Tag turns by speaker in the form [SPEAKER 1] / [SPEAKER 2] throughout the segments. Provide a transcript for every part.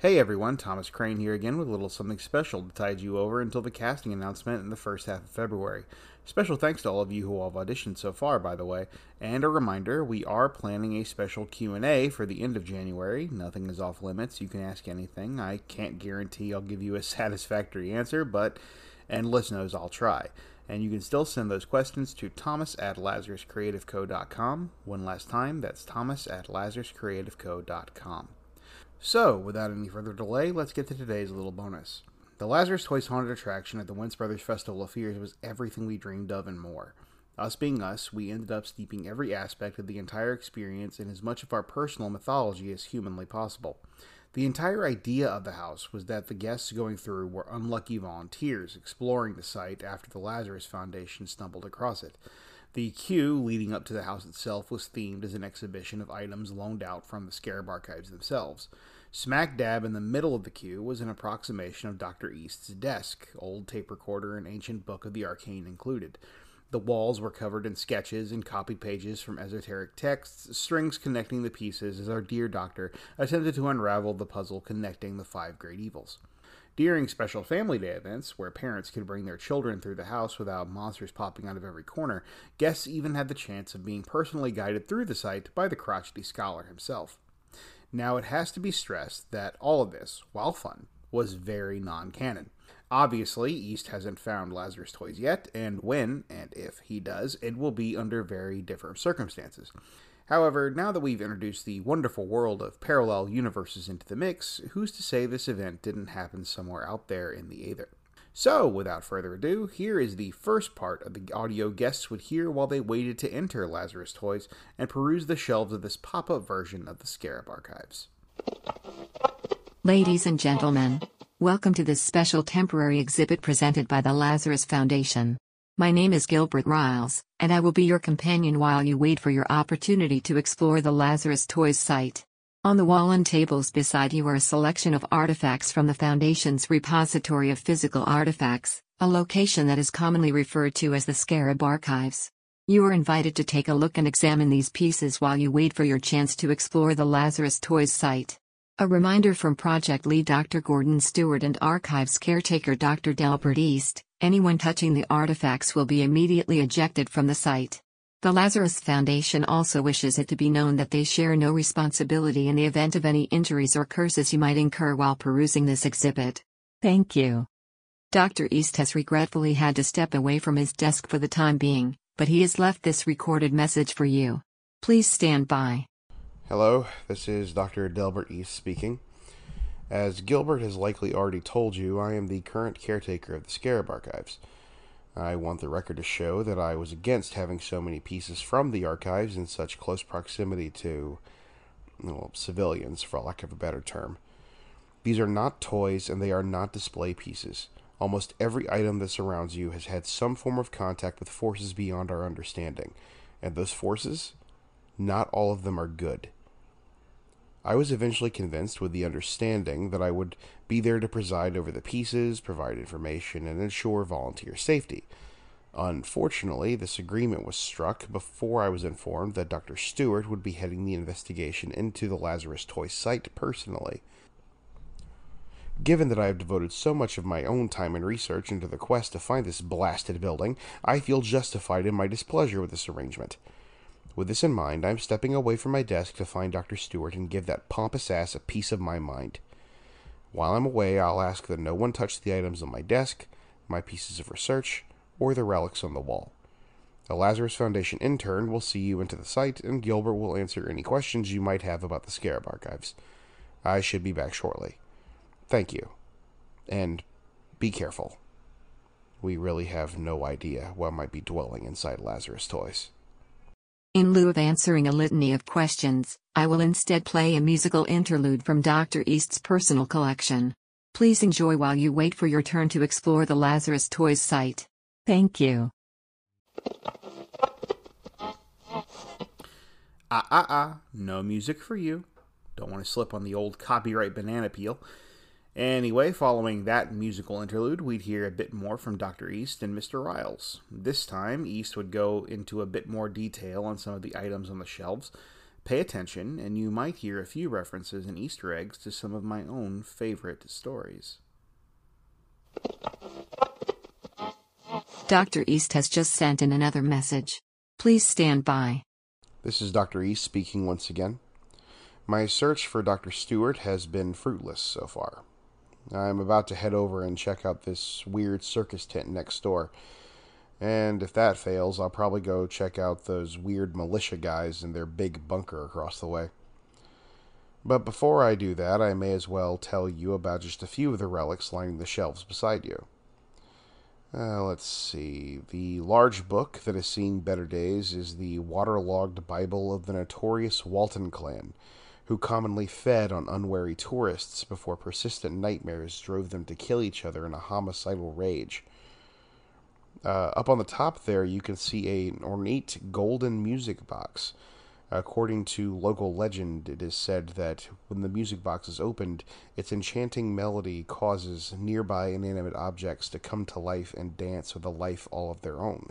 [SPEAKER 1] Hey everyone, Thomas Crane here again with a little something special to tide you over until the casting announcement in the first half of February. Special thanks to all of you who have auditioned so far, by the way, and a reminder, we are planning a special Q&A for the end of January. Nothing is off limits, you can ask anything. I can't guarantee I'll give you a satisfactory answer, but endless knows I'll try. And you can still send those questions to thomas at lazaruscreativeco.com. One last time, that's thomas at lazaruscreativeco.com. So, without any further delay, let's get to today's little bonus. The Lazarus Toys Haunted attraction at the Wentz Brothers Festival of Fears was everything we dreamed of and more. Us being us, we ended up steeping every aspect of the entire experience in as much of our personal mythology as humanly possible. The entire idea of the house was that the guests going through were unlucky volunteers exploring the site after the Lazarus Foundation stumbled across it. The queue leading up to the house itself was themed as an exhibition of items loaned out from the Scarab archives themselves. Smack dab in the middle of the queue was an approximation of Dr. East's desk, old tape recorder and ancient book of the arcane included. The walls were covered in sketches and copy pages from esoteric texts, strings connecting the pieces as our dear doctor attempted to unravel the puzzle connecting the five great evils. During special family day events, where parents could bring their children through the house without monsters popping out of every corner, guests even had the chance of being personally guided through the site by the crotchety scholar himself. Now, it has to be stressed that all of this, while fun, was very non canon. Obviously, East hasn't found Lazarus toys yet, and when, and if he does, it will be under very different circumstances. However, now that we've introduced the wonderful world of parallel universes into the mix, who's to say this event didn't happen somewhere out there in the aether? So, without further ado, here is the first part of the audio guests would hear while they waited to enter Lazarus Toys and peruse the shelves of this pop up version of the Scarab Archives.
[SPEAKER 2] Ladies and gentlemen, welcome to this special temporary exhibit presented by the Lazarus Foundation. My name is Gilbert Riles, and I will be your companion while you wait for your opportunity to explore the Lazarus Toys site. On the wall and tables beside you are a selection of artifacts from the Foundation's repository of physical artifacts, a location that is commonly referred to as the Scarab Archives. You are invited to take a look and examine these pieces while you wait for your chance to explore the Lazarus Toys site. A reminder from Project Lead Dr. Gordon Stewart and Archives caretaker Dr. Delbert East anyone touching the artifacts will be immediately ejected from the site. The Lazarus Foundation also wishes it to be known that they share no responsibility in the event of any injuries or curses you might incur while perusing this exhibit. Thank you. Dr. East has regretfully had to step away from his desk for the time being, but he has left this recorded message for you. Please stand by.
[SPEAKER 1] Hello, this is Dr. Delbert East speaking. As Gilbert has likely already told you, I am the current caretaker of the Scarab Archives. I want the record to show that I was against having so many pieces from the archives in such close proximity to, well, civilians, for lack of a better term. These are not toys and they are not display pieces. Almost every item that surrounds you has had some form of contact with forces beyond our understanding. And those forces, not all of them are good. I was eventually convinced with the understanding that I would be there to preside over the pieces, provide information, and ensure volunteer safety. Unfortunately, this agreement was struck before I was informed that Dr. Stewart would be heading the investigation into the Lazarus Toy site personally. Given that I have devoted so much of my own time and research into the quest to find this blasted building, I feel justified in my displeasure with this arrangement. With this in mind, I'm stepping away from my desk to find Dr. Stewart and give that pompous ass a piece of my mind. While I'm away, I'll ask that no one touch the items on my desk, my pieces of research, or the relics on the wall. The Lazarus Foundation intern will see you into the site, and Gilbert will answer any questions you might have about the Scarab archives. I should be back shortly. Thank you. And be careful. We really have no idea what might be dwelling inside Lazarus Toys.
[SPEAKER 2] In lieu of answering a litany of questions, I will instead play a musical interlude from Dr. East's personal collection. Please enjoy while you wait for your turn to explore the Lazarus Toys site. Thank you.
[SPEAKER 3] Ah, ah, ah, no music for you. Don't want to slip on the old copyright banana peel. Anyway, following that musical interlude, we'd hear a bit more from Dr. East and Mr. Riles. This time, East would go into a bit more detail on some of the items on the shelves. Pay attention, and you might hear a few references and Easter eggs to some of my own favorite stories.
[SPEAKER 2] Dr. East has just sent in another message. Please stand by.
[SPEAKER 1] This is Dr. East speaking once again. My search for Dr. Stewart has been fruitless so far. I'm about to head over and check out this weird circus tent next door. And if that fails, I'll probably go check out those weird militia guys in their big bunker across the way. But before I do that, I may as well tell you about just a few of the relics lining the shelves beside you. Uh, let's see. The large book that has seen better days is the waterlogged Bible of the notorious Walton clan, who commonly fed on unwary tourists before persistent nightmares drove them to kill each other in a homicidal rage. Uh, up on the top there, you can see an ornate golden music box. According to local legend, it is said that when the music box is opened, its enchanting melody causes nearby inanimate objects to come to life and dance with a life all of their own.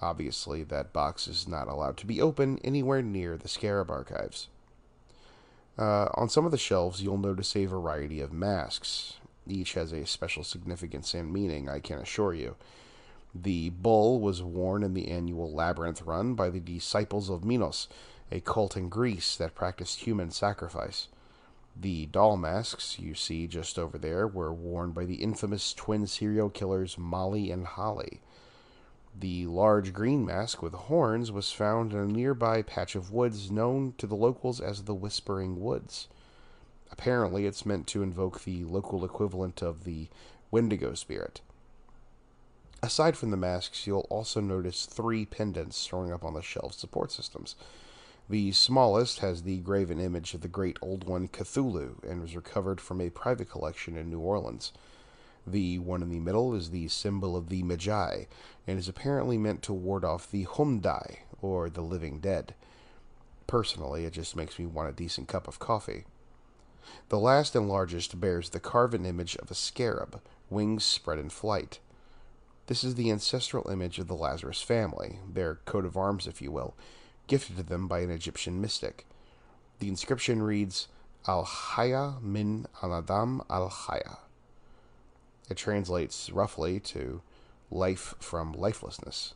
[SPEAKER 1] Obviously, that box is not allowed to be open anywhere near the Scarab archives. Uh, on some of the shelves, you'll notice a variety of masks. Each has a special significance and meaning, I can assure you. The bull was worn in the annual labyrinth run by the disciples of Minos, a cult in Greece that practiced human sacrifice. The doll masks you see just over there were worn by the infamous twin serial killers Molly and Holly. The large green mask with horns was found in a nearby patch of woods known to the locals as the Whispering Woods. Apparently, it's meant to invoke the local equivalent of the Wendigo spirit. Aside from the masks, you'll also notice three pendants storing up on the shelf support systems. The smallest has the graven image of the great old one Cthulhu and was recovered from a private collection in New Orleans. The one in the middle is the symbol of the Magi and is apparently meant to ward off the Humdai, or the living dead. Personally, it just makes me want a decent cup of coffee. The last and largest bears the carven image of a scarab, wings spread in flight. This is the ancestral image of the Lazarus family, their coat of arms, if you will, gifted to them by an Egyptian mystic. The inscription reads, Al Haya min Anadam al Haya. It translates roughly to life from lifelessness,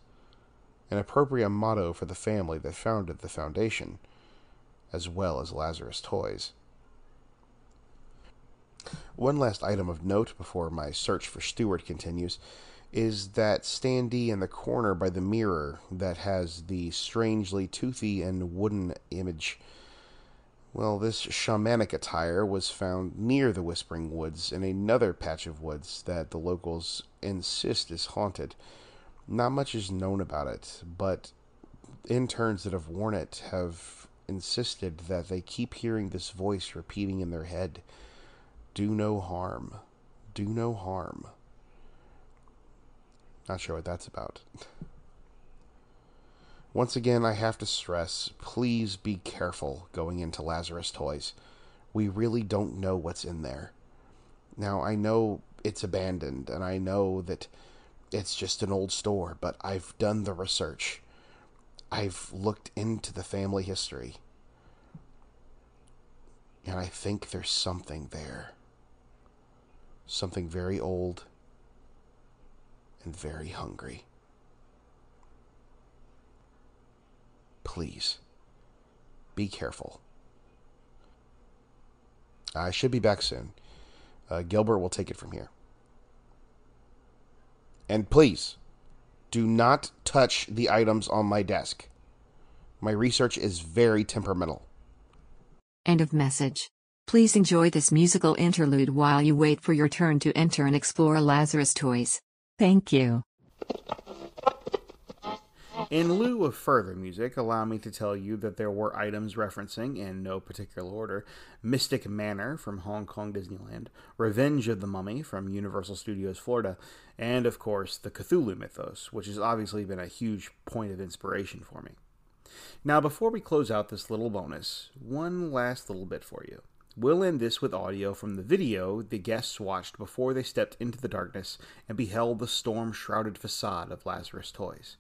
[SPEAKER 1] an appropriate motto for the family that founded the foundation, as well as Lazarus Toys. One last item of note before my search for Stewart continues is that standee in the corner by the mirror that has the strangely toothy and wooden image well, this shamanic attire was found near the Whispering Woods in another patch of woods that the locals insist is haunted. Not much is known about it, but interns that have worn it have insisted that they keep hearing this voice repeating in their head Do no harm. Do no harm. Not sure what that's about. Once again, I have to stress please be careful going into Lazarus Toys. We really don't know what's in there. Now, I know it's abandoned, and I know that it's just an old store, but I've done the research. I've looked into the family history. And I think there's something there. Something very old and very hungry. Please be careful. I should be back soon. Uh, Gilbert will take it from here. And please, do not touch the items on my desk. My research is very temperamental.
[SPEAKER 2] End of message. Please enjoy this musical interlude while you wait for your turn to enter and explore Lazarus Toys. Thank you.
[SPEAKER 1] In lieu of further music, allow me to tell you that there were items referencing, in no particular order, Mystic Manor from Hong Kong Disneyland, Revenge of the Mummy from Universal Studios Florida, and of course the Cthulhu mythos, which has obviously been a huge point of inspiration for me. Now, before we close out this little bonus, one last little bit for you. We'll end this with audio from the video the guests watched before they stepped into the darkness and beheld the storm shrouded facade of Lazarus Toys.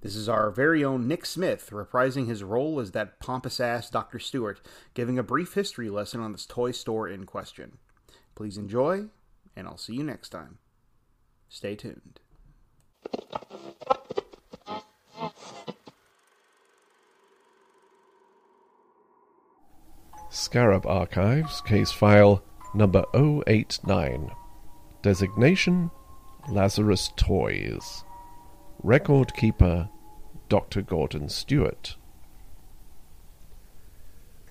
[SPEAKER 1] This is our very own Nick Smith reprising his role as that pompous ass Dr. Stewart, giving a brief history lesson on this toy store in question. Please enjoy, and I'll see you next time. Stay tuned.
[SPEAKER 4] Scarab Archives, case file number 089. Designation Lazarus Toys. Record keeper Dr. Gordon Stewart.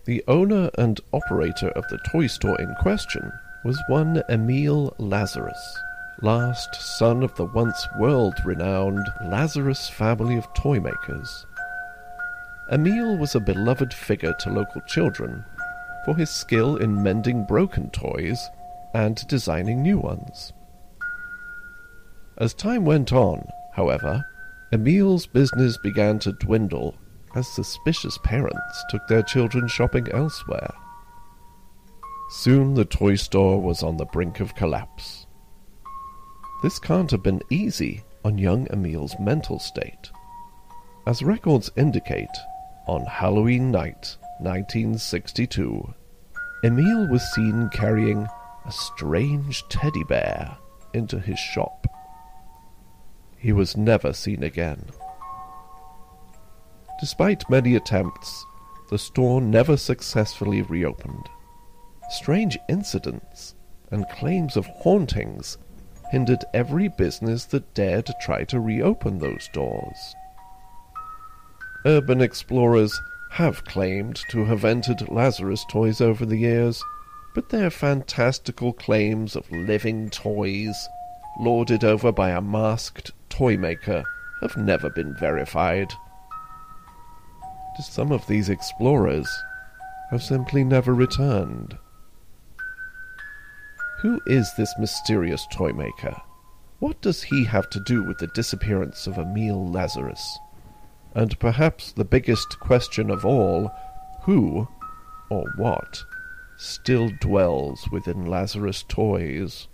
[SPEAKER 4] The owner and operator of the toy store in question was one Emile Lazarus, last son of the once world renowned Lazarus family of toy makers. Emile was a beloved figure to local children for his skill in mending broken toys and designing new ones. As time went on, however, Emile's business began to dwindle as suspicious parents took their children shopping elsewhere. Soon the toy store was on the brink of collapse. This can't have been easy on young Emile's mental state. As records indicate, on Halloween night, 1962, Emile was seen carrying a strange teddy bear into his shop. He was never seen again. Despite many attempts, the store never successfully reopened. Strange incidents and claims of hauntings hindered every business that dared try to reopen those doors. Urban explorers have claimed to have entered Lazarus toys over the years, but their fantastical claims of living toys, lorded over by a masked toy maker, have never been verified. Some of these explorers have simply never returned. Who is this mysterious toy maker? What does he have to do with the disappearance of Emile Lazarus? and perhaps the biggest question of all, who, or what, still dwells within Lazarus Toys?